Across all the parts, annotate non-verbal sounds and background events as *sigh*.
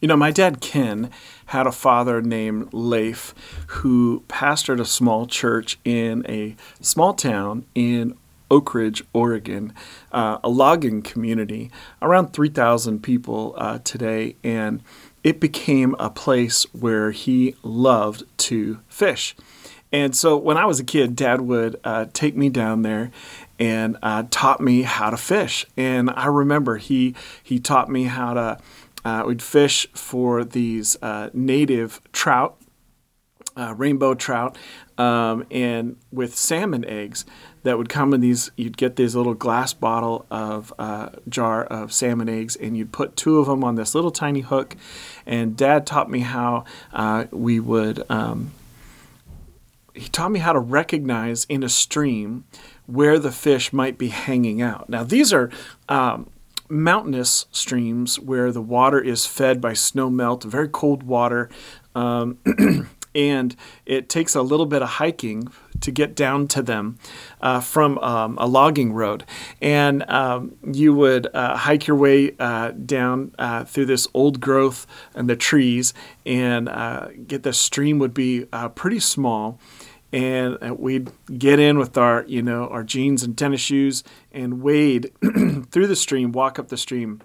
You know, my dad Ken had a father named Leif who pastored a small church in a small town in Oakridge, Oregon, uh, a logging community, around 3,000 people uh, today, and it became a place where he loved to fish. And so when I was a kid, Dad would uh, take me down there and uh, taught me how to fish. And I remember he he taught me how to uh, we'd fish for these uh, native trout, uh, rainbow trout, um, and with salmon eggs that would come in these. You'd get this little glass bottle of uh, jar of salmon eggs, and you'd put two of them on this little tiny hook. And Dad taught me how uh, we would. Um, he taught me how to recognize in a stream where the fish might be hanging out. Now, these are um, mountainous streams where the water is fed by snow melt, very cold water. Um, *clears throat* and it takes a little bit of hiking to get down to them uh, from um, a logging road. And um, you would uh, hike your way uh, down uh, through this old growth and the trees, and uh, get the stream would be uh, pretty small and uh, we'd get in with our you know our jeans and tennis shoes and wade *clears throat* through the stream walk up the stream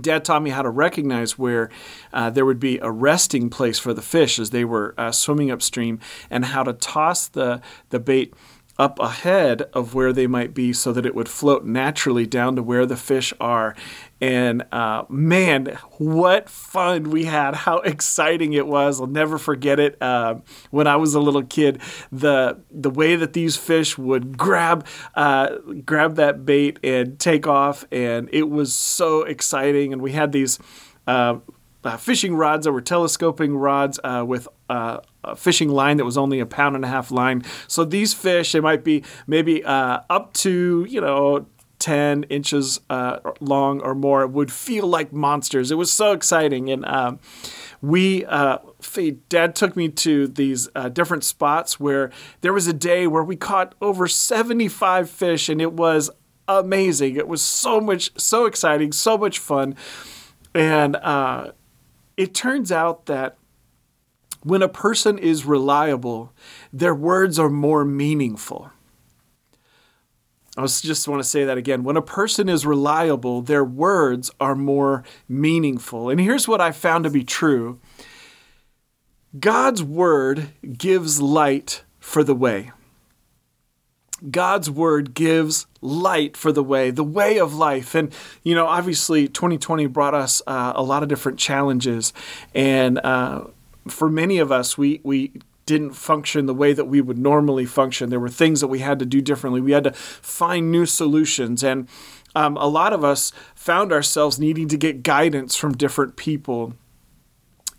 dad taught me how to recognize where uh, there would be a resting place for the fish as they were uh, swimming upstream and how to toss the, the bait up ahead of where they might be so that it would float naturally down to where the fish are. And uh, man, what fun we had! How exciting it was! I'll never forget it. Uh, when I was a little kid, the the way that these fish would grab uh, grab that bait and take off, and it was so exciting. And we had these. Uh, uh, fishing rods that were telescoping rods uh, with uh, a fishing line that was only a pound and a half line. So these fish, they might be maybe uh, up to, you know, 10 inches uh, long or more, would feel like monsters. It was so exciting. And um, we, uh, Dad took me to these uh, different spots where there was a day where we caught over 75 fish, and it was amazing. It was so much, so exciting, so much fun. And uh, it turns out that when a person is reliable, their words are more meaningful. I just want to say that again. When a person is reliable, their words are more meaningful. And here's what I found to be true God's word gives light for the way. God's word gives light for the way, the way of life. And, you know, obviously 2020 brought us uh, a lot of different challenges. And, uh, for many of us, we we didn't function the way that we would normally function. There were things that we had to do differently. We had to find new solutions, and um, a lot of us found ourselves needing to get guidance from different people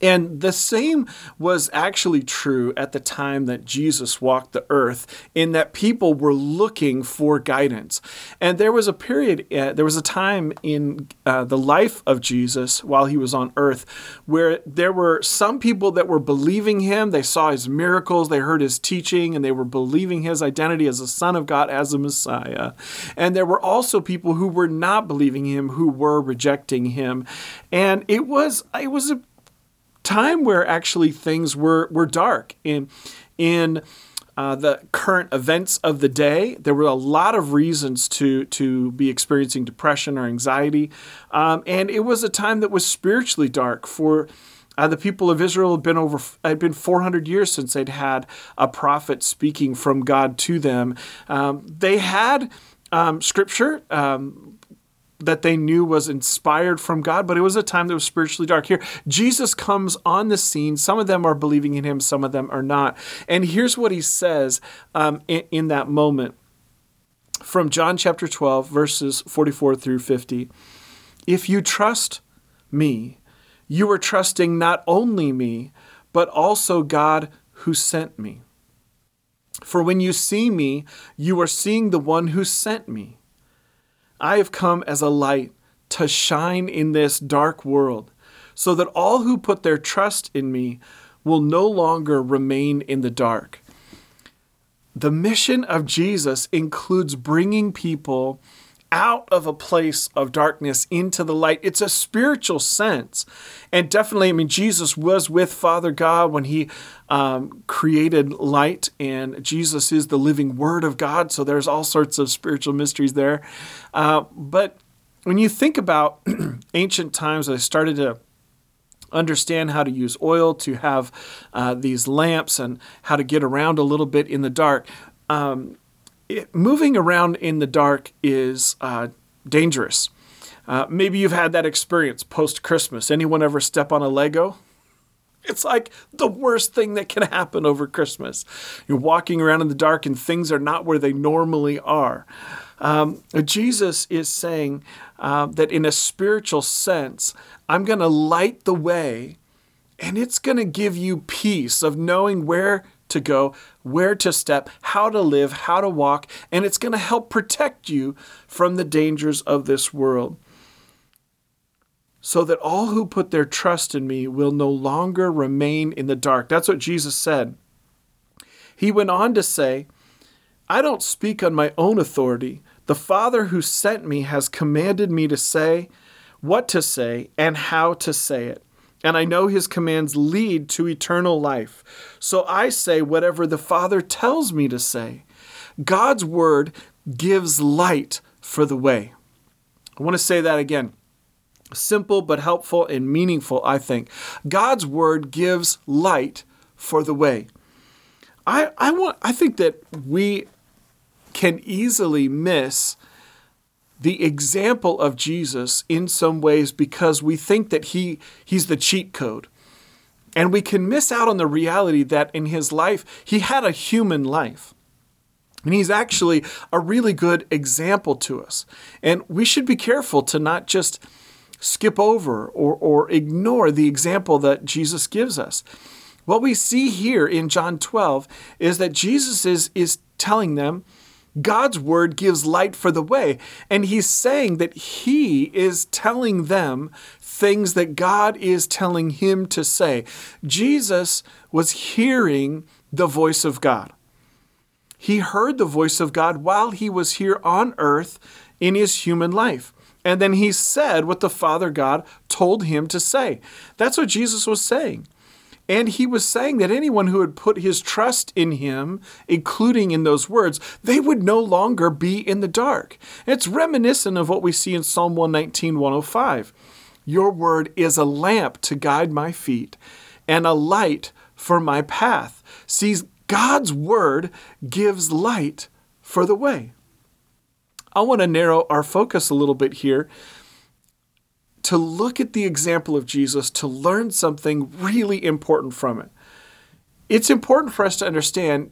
and the same was actually true at the time that Jesus walked the earth, in that people were looking for guidance. And there was a period, uh, there was a time in uh, the life of Jesus while he was on earth where there were some people that were believing him. They saw his miracles, they heard his teaching, and they were believing his identity as the Son of God, as the Messiah. And there were also people who were not believing him, who were rejecting him. And it was, it was a time where actually things were were dark in in uh, the current events of the day. There were a lot of reasons to to be experiencing depression or anxiety, um, and it was a time that was spiritually dark for. Uh, the people of Israel had been over had been 400 years since they'd had a prophet speaking from God to them. Um, they had um, scripture, um, that they knew was inspired from God, but it was a time that was spiritually dark. Here, Jesus comes on the scene. Some of them are believing in him, some of them are not. And here's what he says um, in, in that moment from John chapter 12, verses 44 through 50. If you trust me, you are trusting not only me, but also God who sent me. For when you see me, you are seeing the one who sent me. I have come as a light to shine in this dark world, so that all who put their trust in me will no longer remain in the dark. The mission of Jesus includes bringing people out of a place of darkness into the light. It's a spiritual sense. And definitely, I mean, Jesus was with Father God when he um, created light, and Jesus is the living Word of God. So there's all sorts of spiritual mysteries there. Uh, but when you think about *clears throat* ancient times, I started to understand how to use oil to have uh, these lamps and how to get around a little bit in the dark. Um, it, moving around in the dark is uh, dangerous. Uh, maybe you've had that experience post Christmas. Anyone ever step on a Lego? It's like the worst thing that can happen over Christmas. You're walking around in the dark and things are not where they normally are. Um, Jesus is saying uh, that in a spiritual sense, I'm going to light the way and it's going to give you peace of knowing where to go, where to step, how to live, how to walk, and it's going to help protect you from the dangers of this world. So that all who put their trust in me will no longer remain in the dark. That's what Jesus said. He went on to say, I don't speak on my own authority. The Father who sent me has commanded me to say what to say and how to say it and I know his commands lead to eternal life. So I say whatever the Father tells me to say. God's word gives light for the way. I want to say that again. Simple but helpful and meaningful, I think. God's word gives light for the way. I, I want I think that we can easily miss the example of Jesus in some ways because we think that he he's the cheat code. And we can miss out on the reality that in his life he had a human life. And he's actually a really good example to us. And we should be careful to not just skip over or, or ignore the example that Jesus gives us. What we see here in John 12 is that Jesus is, is telling them God's word gives light for the way. And he's saying that he is telling them things that God is telling him to say. Jesus was hearing the voice of God. He heard the voice of God while he was here on earth in his human life. And then he said what the Father God told him to say. That's what Jesus was saying. And he was saying that anyone who had put his trust in him, including in those words, they would no longer be in the dark. It's reminiscent of what we see in Psalm 119, 105. Your word is a lamp to guide my feet and a light for my path. See, God's word gives light for the way. I want to narrow our focus a little bit here to look at the example of Jesus to learn something really important from it. It's important for us to understand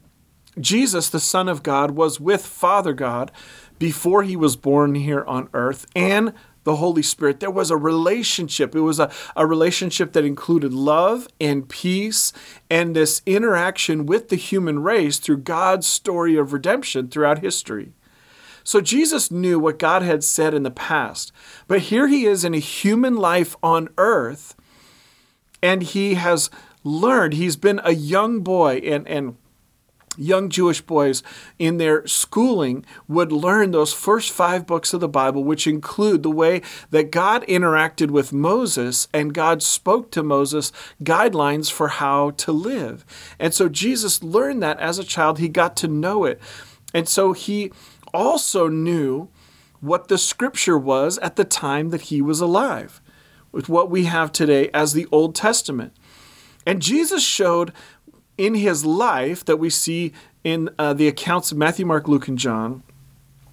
Jesus, the Son of God, was with Father God before he was born here on earth and the Holy Spirit. There was a relationship. It was a, a relationship that included love and peace and this interaction with the human race through God's story of redemption throughout history. So Jesus knew what God had said in the past. But here he is in a human life on earth, and he has learned, he's been a young boy, and, and young Jewish boys in their schooling would learn those first five books of the Bible, which include the way that God interacted with Moses and God spoke to Moses guidelines for how to live. And so Jesus learned that as a child, he got to know it. And so he also knew what the scripture was at the time that he was alive, with what we have today as the Old Testament. And Jesus showed in his life that we see in uh, the accounts of Matthew, Mark, Luke, and John,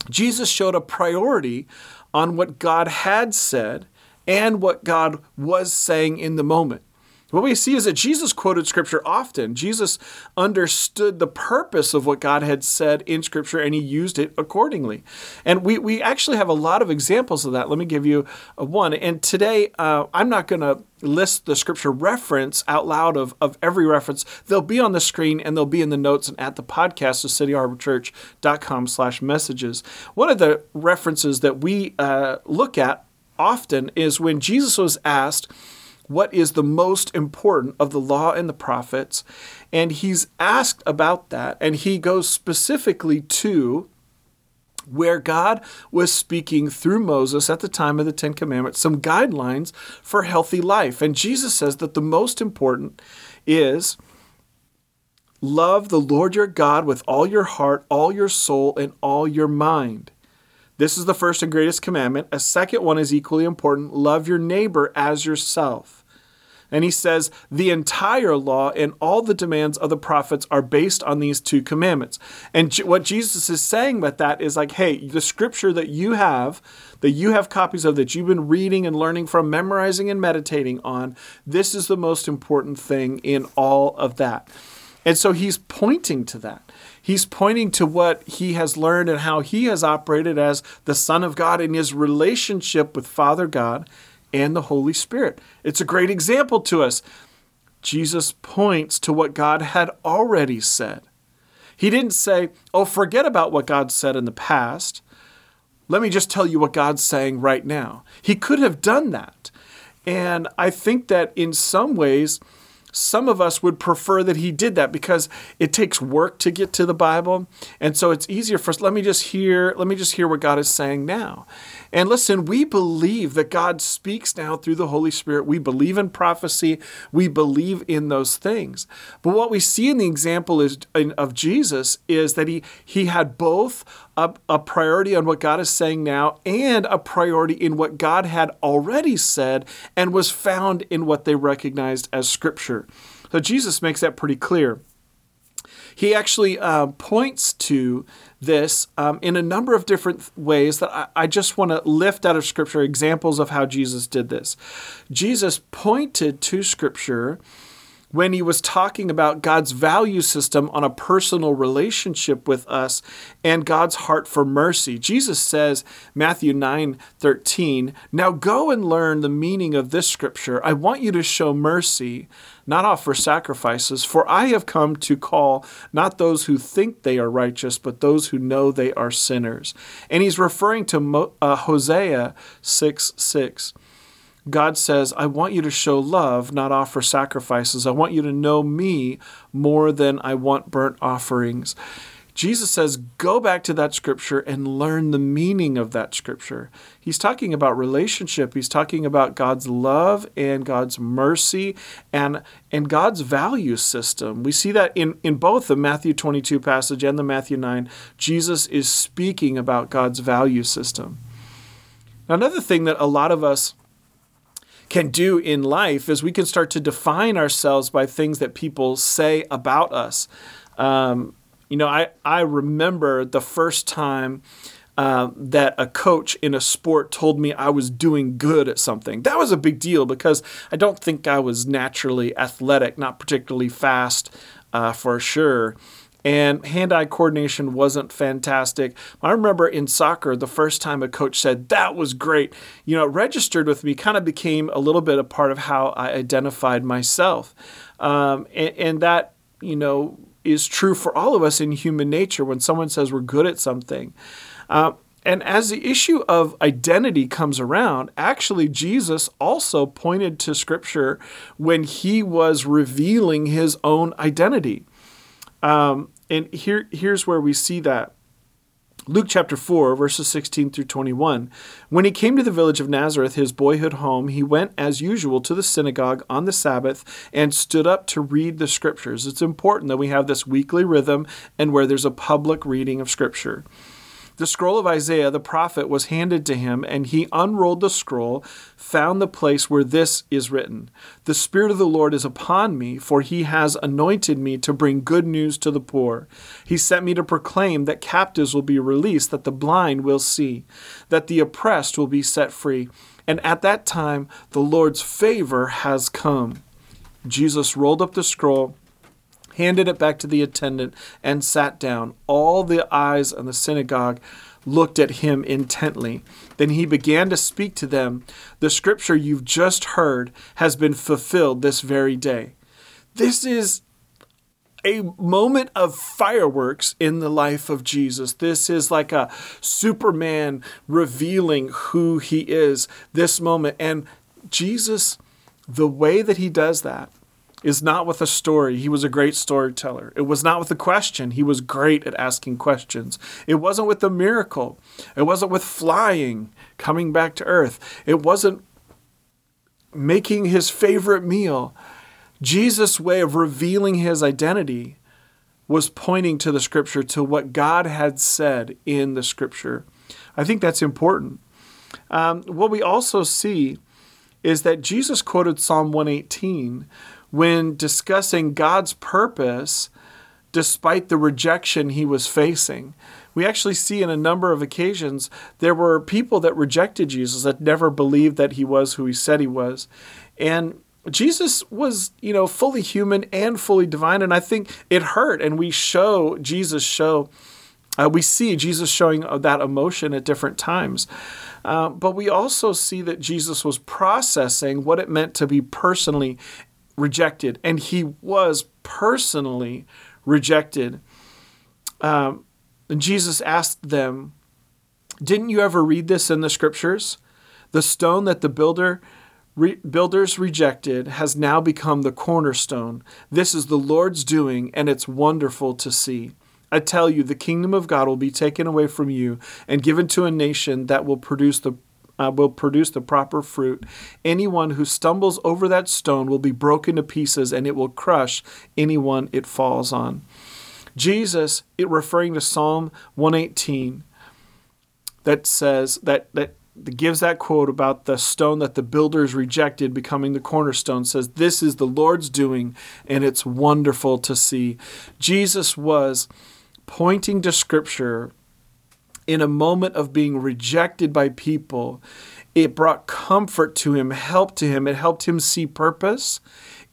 Jesus showed a priority on what God had said and what God was saying in the moment. What we see is that Jesus quoted Scripture often. Jesus understood the purpose of what God had said in Scripture and he used it accordingly. And we, we actually have a lot of examples of that. Let me give you one. And today, uh, I'm not going to list the Scripture reference out loud of, of every reference. They'll be on the screen and they'll be in the notes and at the podcast of cityharborchurch.com slash messages. One of the references that we uh, look at often is when Jesus was asked, what is the most important of the law and the prophets. And he's asked about that, and he goes specifically to where God was speaking through Moses at the time of the Ten Commandments some guidelines for healthy life. And Jesus says that the most important is love the Lord your God with all your heart, all your soul, and all your mind. This is the first and greatest commandment. A second one is equally important love your neighbor as yourself. And he says the entire law and all the demands of the prophets are based on these two commandments. And what Jesus is saying about that is like, hey, the scripture that you have, that you have copies of, that you've been reading and learning from, memorizing and meditating on, this is the most important thing in all of that. And so he's pointing to that. He's pointing to what he has learned and how he has operated as the Son of God in his relationship with Father God and the Holy Spirit. It's a great example to us. Jesus points to what God had already said. He didn't say, Oh, forget about what God said in the past. Let me just tell you what God's saying right now. He could have done that. And I think that in some ways, some of us would prefer that he did that because it takes work to get to the Bible. And so it's easier for us. Let me just hear, let me just hear what God is saying now. And listen, we believe that God speaks now through the Holy Spirit. We believe in prophecy. We believe in those things. But what we see in the example is, of Jesus is that he, he had both a, a priority on what God is saying now and a priority in what God had already said and was found in what they recognized as Scripture. So Jesus makes that pretty clear. He actually uh, points to this um, in a number of different ways that I, I just want to lift out of Scripture examples of how Jesus did this. Jesus pointed to Scripture when he was talking about God's value system on a personal relationship with us and God's heart for mercy. Jesus says, Matthew 9 13, Now go and learn the meaning of this scripture. I want you to show mercy, not offer sacrifices, for I have come to call not those who think they are righteous, but those who know they are sinners. And he's referring to Mo- uh, Hosea 6 6. God says, I want you to show love, not offer sacrifices. I want you to know me more than I want burnt offerings. Jesus says, go back to that scripture and learn the meaning of that scripture. He's talking about relationship. He's talking about God's love and God's mercy and, and God's value system. We see that in, in both the Matthew 22 passage and the Matthew 9. Jesus is speaking about God's value system. Now, another thing that a lot of us can do in life is we can start to define ourselves by things that people say about us. Um, you know, I, I remember the first time uh, that a coach in a sport told me I was doing good at something. That was a big deal because I don't think I was naturally athletic, not particularly fast uh, for sure and hand eye coordination wasn't fantastic. I remember in soccer, the first time a coach said, That was great, you know, it registered with me, kind of became a little bit a part of how I identified myself. Um, and, and that, you know, is true for all of us in human nature when someone says we're good at something. Uh, and as the issue of identity comes around, actually, Jesus also pointed to Scripture when he was revealing his own identity. Um, and here, here's where we see that. Luke chapter 4, verses 16 through 21. When he came to the village of Nazareth, his boyhood home, he went as usual to the synagogue on the Sabbath and stood up to read the scriptures. It's important that we have this weekly rhythm and where there's a public reading of scripture. The scroll of Isaiah the prophet was handed to him, and he unrolled the scroll, found the place where this is written The Spirit of the Lord is upon me, for he has anointed me to bring good news to the poor. He sent me to proclaim that captives will be released, that the blind will see, that the oppressed will be set free. And at that time, the Lord's favor has come. Jesus rolled up the scroll handed it back to the attendant, and sat down. All the eyes in the synagogue looked at him intently. Then he began to speak to them. The scripture you've just heard has been fulfilled this very day. This is a moment of fireworks in the life of Jesus. This is like a Superman revealing who he is, this moment. And Jesus, the way that he does that, is not with a story. He was a great storyteller. It was not with a question. He was great at asking questions. It wasn't with a miracle. It wasn't with flying, coming back to earth. It wasn't making his favorite meal. Jesus' way of revealing his identity was pointing to the scripture, to what God had said in the scripture. I think that's important. Um, what we also see is that Jesus quoted Psalm 118 when discussing God's purpose despite the rejection he was facing. We actually see in a number of occasions there were people that rejected Jesus that never believed that he was who he said he was. And Jesus was, you know, fully human and fully divine. And I think it hurt. And we show Jesus show, uh, we see Jesus showing that emotion at different times. Uh, but we also see that Jesus was processing what it meant to be personally rejected, and he was personally rejected. Um, and Jesus asked them, Didn't you ever read this in the scriptures? The stone that the builder re- builders rejected has now become the cornerstone. This is the Lord's doing, and it's wonderful to see. I tell you, the kingdom of God will be taken away from you and given to a nation that will produce the uh, will produce the proper fruit. Anyone who stumbles over that stone will be broken to pieces, and it will crush anyone it falls on. Jesus, it referring to Psalm 118, that says that that gives that quote about the stone that the builders rejected becoming the cornerstone says this is the Lord's doing and it's wonderful to see. Jesus was pointing to Scripture in a moment of being rejected by people, it brought comfort to him, help to him. It helped him see purpose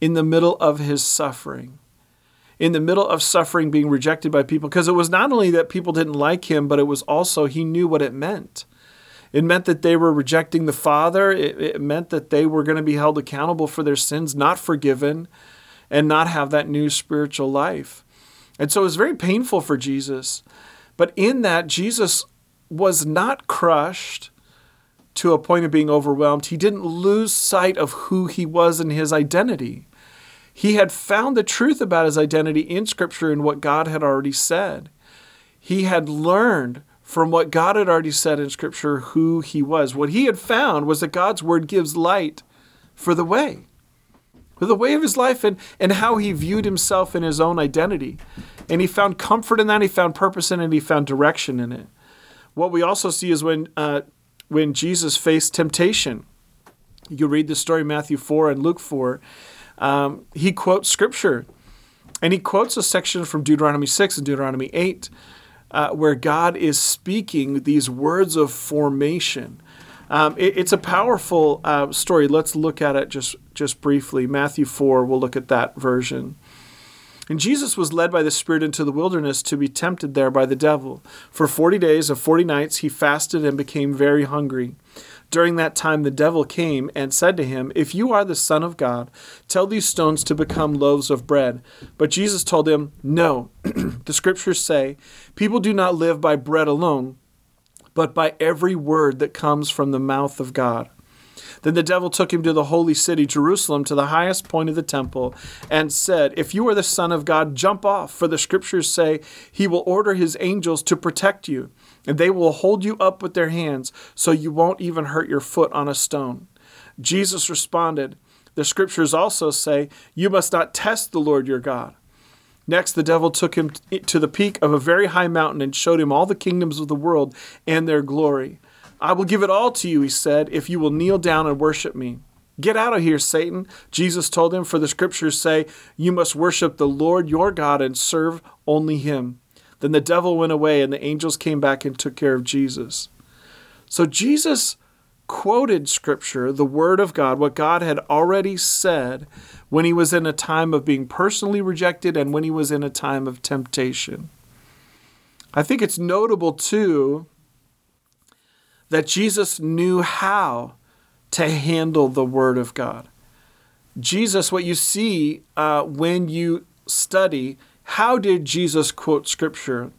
in the middle of his suffering. In the middle of suffering, being rejected by people, because it was not only that people didn't like him, but it was also he knew what it meant. It meant that they were rejecting the Father. It, it meant that they were going to be held accountable for their sins, not forgiven, and not have that new spiritual life. And so it was very painful for Jesus. But in that, Jesus was not crushed to a point of being overwhelmed. He didn't lose sight of who he was and his identity. He had found the truth about his identity in Scripture and what God had already said. He had learned from what God had already said in Scripture who he was. What he had found was that God's Word gives light for the way for the way of his life and, and how he viewed himself in his own identity. And he found comfort in that, he found purpose in it, he found direction in it. What we also see is when, uh, when Jesus faced temptation. You read the story Matthew 4 and Luke 4. Um, he quotes scripture. And he quotes a section from Deuteronomy 6 and Deuteronomy 8, uh, where God is speaking these words of formation um, it, it's a powerful uh, story. Let's look at it just, just briefly. Matthew 4, we'll look at that version. And Jesus was led by the Spirit into the wilderness to be tempted there by the devil. For 40 days and 40 nights he fasted and became very hungry. During that time, the devil came and said to him, If you are the Son of God, tell these stones to become loaves of bread. But Jesus told him, No. *clears throat* the scriptures say, People do not live by bread alone but by every word that comes from the mouth of God. Then the devil took him to the holy city, Jerusalem, to the highest point of the temple, and said, If you are the Son of God, jump off, for the scriptures say, He will order His angels to protect you, and they will hold you up with their hands, so you won't even hurt your foot on a stone. Jesus responded, The scriptures also say, You must not test the Lord your God. Next, the devil took him to the peak of a very high mountain and showed him all the kingdoms of the world and their glory. I will give it all to you, he said, if you will kneel down and worship me. Get out of here, Satan, Jesus told him, for the scriptures say, You must worship the Lord your God and serve only him. Then the devil went away, and the angels came back and took care of Jesus. So Jesus quoted scripture, the word of God, what God had already said when he was in a time of being personally rejected and when he was in a time of temptation. I think it's notable too that Jesus knew how to handle the word of God. Jesus, what you see uh, when you study, how did Jesus quote scripture?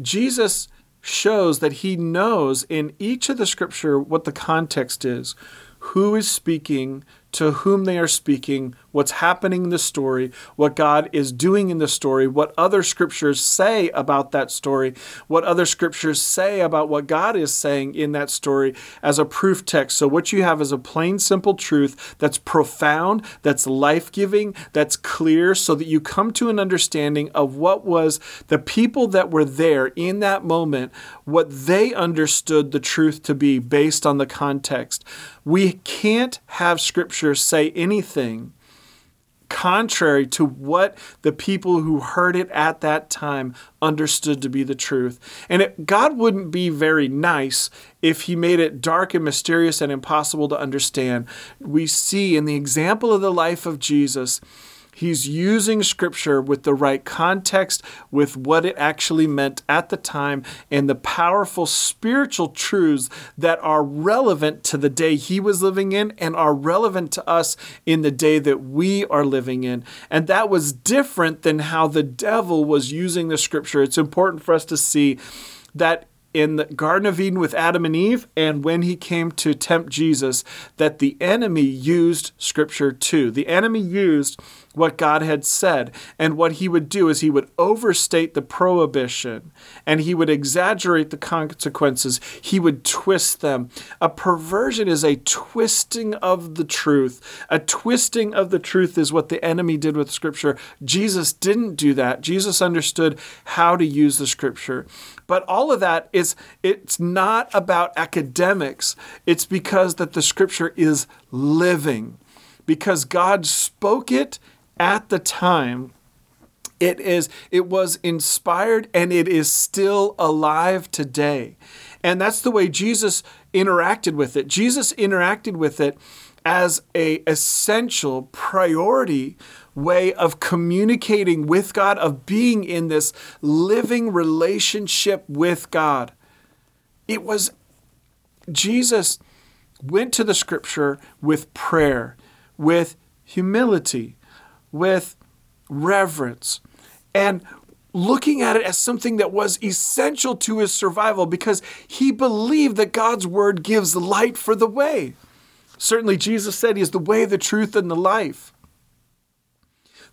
Jesus shows that he knows in each of the scripture what the context is, who is speaking, to whom they are speaking, what's happening in the story, what God is doing in the story, what other scriptures say about that story, what other scriptures say about what God is saying in that story as a proof text. So, what you have is a plain, simple truth that's profound, that's life giving, that's clear, so that you come to an understanding of what was the people that were there in that moment, what they understood the truth to be based on the context. We can't have scripture say anything contrary to what the people who heard it at that time understood to be the truth. And it, God wouldn't be very nice if He made it dark and mysterious and impossible to understand. We see in the example of the life of Jesus He's using scripture with the right context, with what it actually meant at the time, and the powerful spiritual truths that are relevant to the day he was living in and are relevant to us in the day that we are living in. And that was different than how the devil was using the scripture. It's important for us to see that in the Garden of Eden with Adam and Eve, and when he came to tempt Jesus, that the enemy used Scripture too. The enemy used what God had said. And what he would do is he would overstate the prohibition and he would exaggerate the consequences. He would twist them. A perversion is a twisting of the truth. A twisting of the truth is what the enemy did with Scripture. Jesus didn't do that. Jesus understood how to use the Scripture. But all of that is, it's not about academics. It's because that the Scripture is living. Because God spoke it at the time it is it was inspired and it is still alive today and that's the way jesus interacted with it jesus interacted with it as a essential priority way of communicating with god of being in this living relationship with god it was jesus went to the scripture with prayer with humility with reverence and looking at it as something that was essential to his survival because he believed that God's word gives light for the way. Certainly, Jesus said he is the way, the truth, and the life.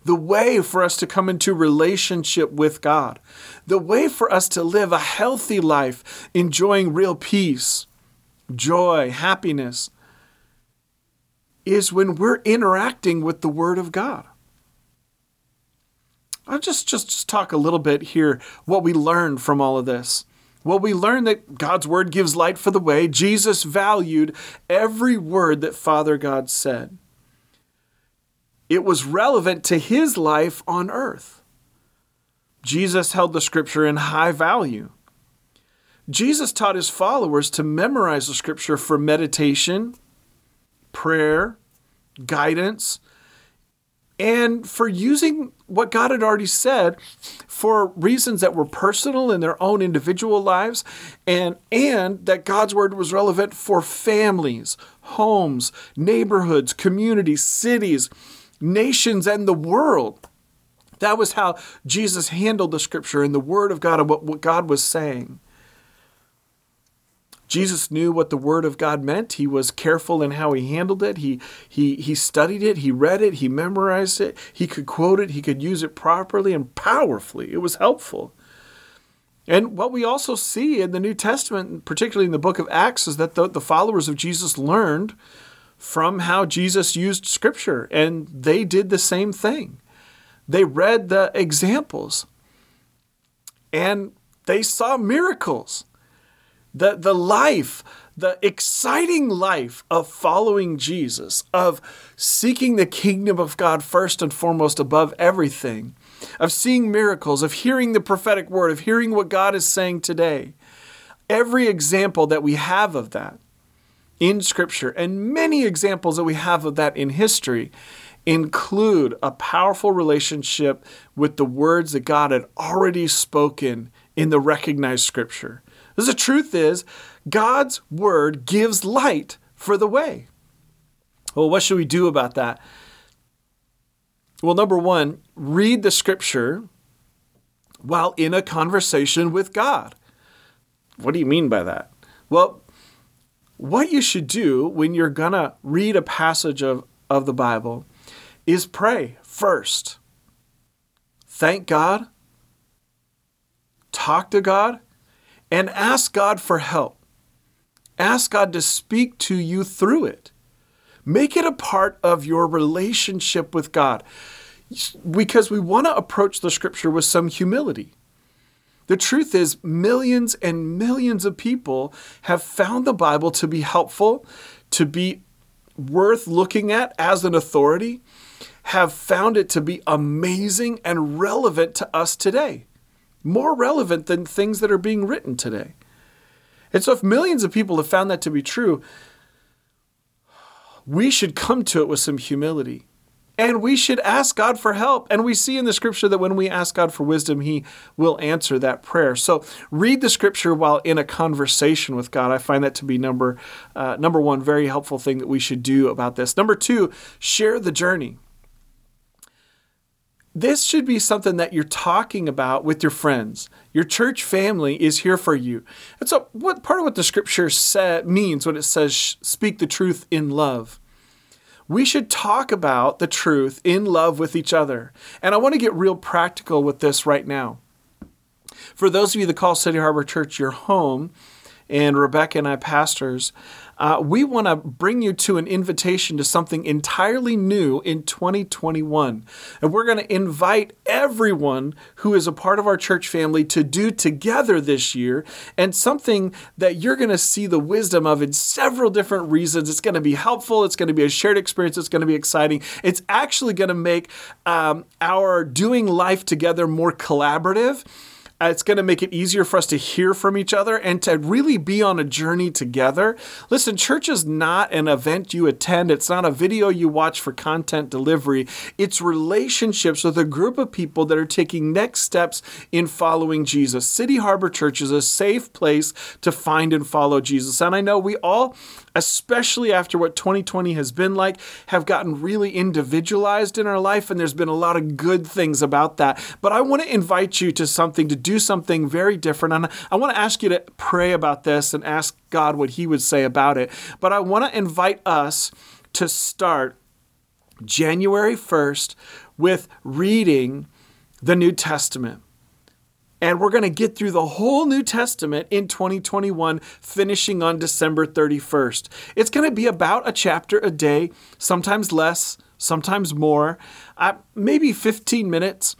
The way for us to come into relationship with God, the way for us to live a healthy life, enjoying real peace, joy, happiness, is when we're interacting with the Word of God. I'll just, just, just talk a little bit here what we learned from all of this. Well, we learn that God's word gives light for the way. Jesus valued every word that Father God said. It was relevant to his life on earth. Jesus held the scripture in high value. Jesus taught his followers to memorize the scripture for meditation, prayer, guidance, and for using what God had already said for reasons that were personal in their own individual lives and and that God's word was relevant for families, homes, neighborhoods, communities, cities, nations and the world. That was how Jesus handled the scripture and the word of God and what, what God was saying. Jesus knew what the Word of God meant. He was careful in how he handled it. He, he, he studied it, he read it, he memorized it, he could quote it, he could use it properly and powerfully. It was helpful. And what we also see in the New Testament, particularly in the book of Acts, is that the, the followers of Jesus learned from how Jesus used Scripture, and they did the same thing. They read the examples and they saw miracles the, the life, the exciting life of following Jesus, of seeking the kingdom of God first and foremost above everything, of seeing miracles, of hearing the prophetic word, of hearing what God is saying today. Every example that we have of that in Scripture, and many examples that we have of that in history, include a powerful relationship with the words that God had already spoken in the recognized Scripture. The truth is, God's word gives light for the way. Well, what should we do about that? Well, number one, read the scripture while in a conversation with God. What do you mean by that? Well, what you should do when you're going to read a passage of, of the Bible is pray first. Thank God, talk to God, and ask God for help. Ask God to speak to you through it. Make it a part of your relationship with God because we want to approach the scripture with some humility. The truth is, millions and millions of people have found the Bible to be helpful, to be worth looking at as an authority, have found it to be amazing and relevant to us today. More relevant than things that are being written today. And so, if millions of people have found that to be true, we should come to it with some humility. And we should ask God for help. And we see in the scripture that when we ask God for wisdom, He will answer that prayer. So read the scripture while in a conversation with God. I find that to be number, uh, number one, very helpful thing that we should do about this. Number two, share the journey. This should be something that you're talking about with your friends. Your church family is here for you. And so, what part of what the scripture say, means when it says, speak the truth in love? We should talk about the truth in love with each other. And I want to get real practical with this right now. For those of you that call City Harbor Church your home, and Rebecca and I pastors, uh, we want to bring you to an invitation to something entirely new in 2021. And we're going to invite everyone who is a part of our church family to do together this year, and something that you're going to see the wisdom of in several different reasons. It's going to be helpful, it's going to be a shared experience, it's going to be exciting. It's actually going to make um, our doing life together more collaborative Uh, it's going to make it easier for us to hear from each other and to really be on a journey together. Listen, church is not an event you attend, it's not a video you watch for content delivery. It's relationships with a group of people that are taking next steps in following Jesus. City Harbor Church is a safe place to find and follow Jesus. And I know we all especially after what 2020 has been like, have gotten really individualized in our life, and there's been a lot of good things about that. But I want to invite you to something, to do something very different. And I want to ask you to pray about this and ask God what He would say about it. But I want to invite us to start January 1st with reading the New Testament. And we're going to get through the whole New Testament in 2021, finishing on December 31st. It's going to be about a chapter a day, sometimes less, sometimes more, uh, maybe 15 minutes.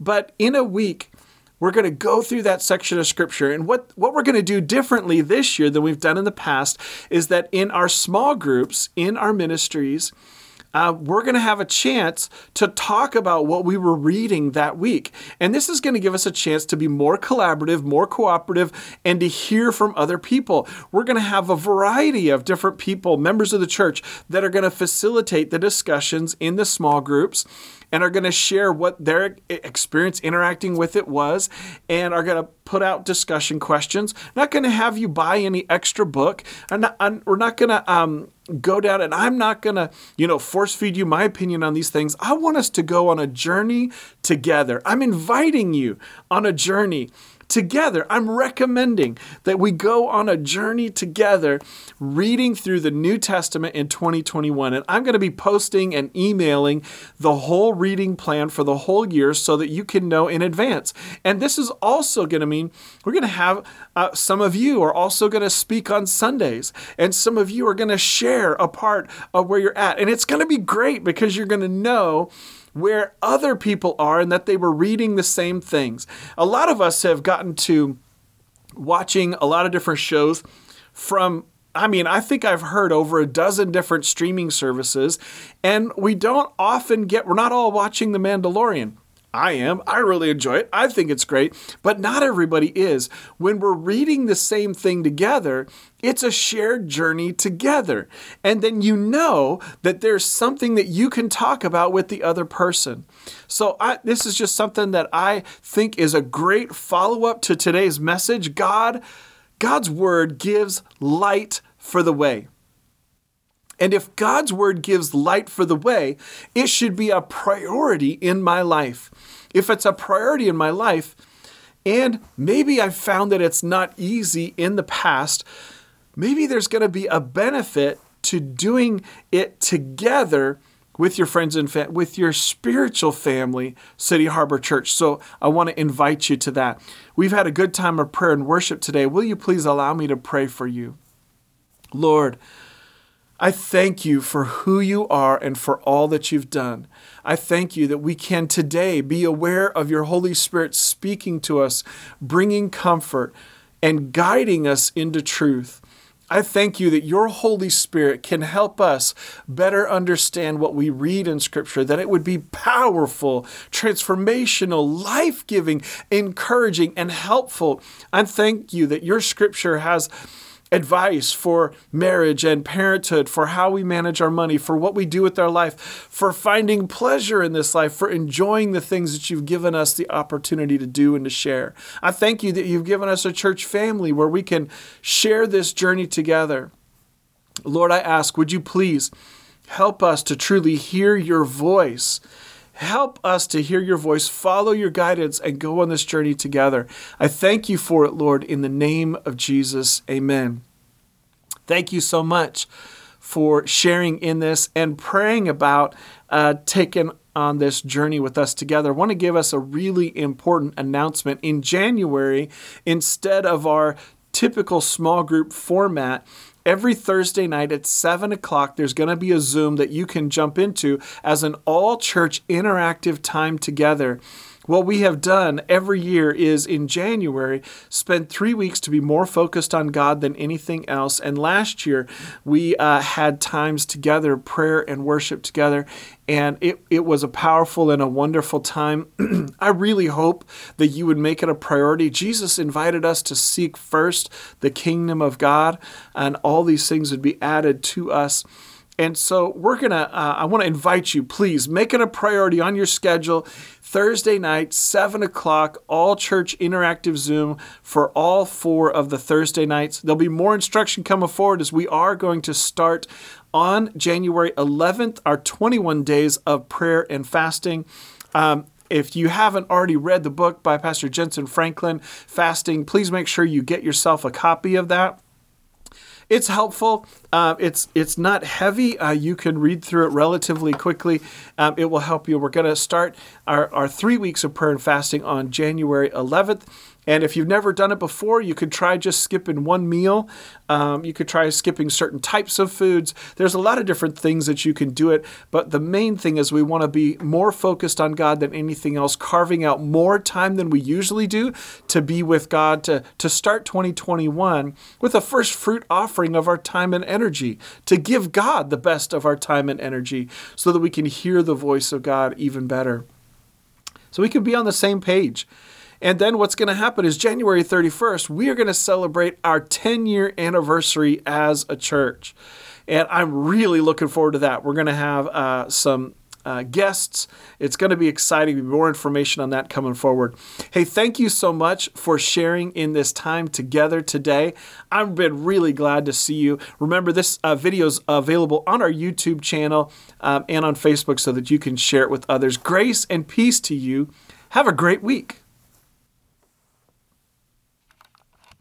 But in a week, we're going to go through that section of scripture. And what, what we're going to do differently this year than we've done in the past is that in our small groups, in our ministries, uh, we're going to have a chance to talk about what we were reading that week. And this is going to give us a chance to be more collaborative, more cooperative, and to hear from other people. We're going to have a variety of different people, members of the church, that are going to facilitate the discussions in the small groups and are going to share what their experience interacting with it was and are going to put out discussion questions. Not going to have you buy any extra book. I'm not, I'm, we're not going to um, go down and I'm not going to, you know, force feed you my opinion on these things. I want us to go on a journey together. I'm inviting you on a journey together. I'm recommending that we go on a journey together reading through the New Testament in 2021. And I'm going to be posting and emailing the whole reading plan for the whole year so that you can know in advance. And this is also going to mean we're going to have uh, some of you are also going to speak on Sundays, and some of you are going to share a part of where you're at. And it's going to be great because you're going to know where other people are and that they were reading the same things. A lot of us have gotten to watching a lot of different shows from I mean, I think I've heard over a dozen different streaming services, and we don't often get, we're not all watching The Mandalorian. I am. I really enjoy it. I think it's great, but not everybody is. When we're reading the same thing together, it's a shared journey together. And then you know that there's something that you can talk about with the other person. So, I, this is just something that I think is a great follow up to today's message. God, God's word gives light for the way. And if God's word gives light for the way, it should be a priority in my life. If it's a priority in my life, and maybe I've found that it's not easy in the past, maybe there's going to be a benefit to doing it together with your friends and fa- with your spiritual family, City Harbor Church. So I want to invite you to that. We've had a good time of prayer and worship today. Will you please allow me to pray for you? Lord, I thank you for who you are and for all that you've done. I thank you that we can today be aware of your Holy Spirit speaking to us, bringing comfort, and guiding us into truth. I thank you that your Holy Spirit can help us better understand what we read in Scripture, that it would be powerful, transformational, life giving, encouraging, and helpful. I thank you that your Scripture has advice for marriage and parenthood, for how we manage our money, for what we do with our life, for finding pleasure in this life, for enjoying the things that you've given us the opportunity to do and to share. I thank you that you've given us a church family where we can share this journey together. Lord, I ask, would you please help us to truly hear your voice? Help us to hear your voice, follow your guidance, and go on this journey together. I thank you for it, Lord, in the name of Jesus. Amen. Thank you so much for sharing in this and praying about uh, taking on this journey with us together. I want to give us a really important announcement. In January, instead of our typical small group format, Every Thursday night at 7 o'clock, there's going to be a Zoom that you can jump into as an all church interactive time together. What we have done every year is in January spend three weeks to be more focused on God than anything else. And last year we uh, had times together, prayer and worship together, and it, it was a powerful and a wonderful time. *clears throat* I really hope that you would make it a priority. Jesus invited us to seek first the kingdom of God, and all these things would be added to us. And so we're going to, uh, I want to invite you, please make it a priority on your schedule. Thursday night, 7 o'clock, all church interactive Zoom for all four of the Thursday nights. There'll be more instruction coming forward as we are going to start on January 11th, our 21 days of prayer and fasting. Um, if you haven't already read the book by Pastor Jentezen Franklin, Fasting, please make sure you get yourself a copy of that. It's helpful. Uh, it's it's not heavy. Uh, you can read through it relatively quickly. Um, it will help you. We're going to start our, our three weeks of prayer and fasting on January 11th. And if you've never done it before, you could try just skipping one meal. Um, you could try skipping certain types of foods. There's a lot of different things that you can do it. But the main thing is we want to be more focused on God than anything else, carving out more time than we usually do to be with God, to, to start 2021 with a first fruit offering of our time and energy, to give God the best of our time and energy so that we can hear the voice of God even better. So we can be on the same page. And then what's going to happen is January 31st, we are going to celebrate our 10 year anniversary as a church. And I'm really looking forward to that. We're going to have uh, some uh, guests. It's going to be exciting. More information on that coming forward. Hey, thank you so much for sharing in this time together today. I've been really glad to see you. Remember, this uh, video is available on our YouTube channel um, and on Facebook so that you can share it with others. Grace and peace to you. Have a great week.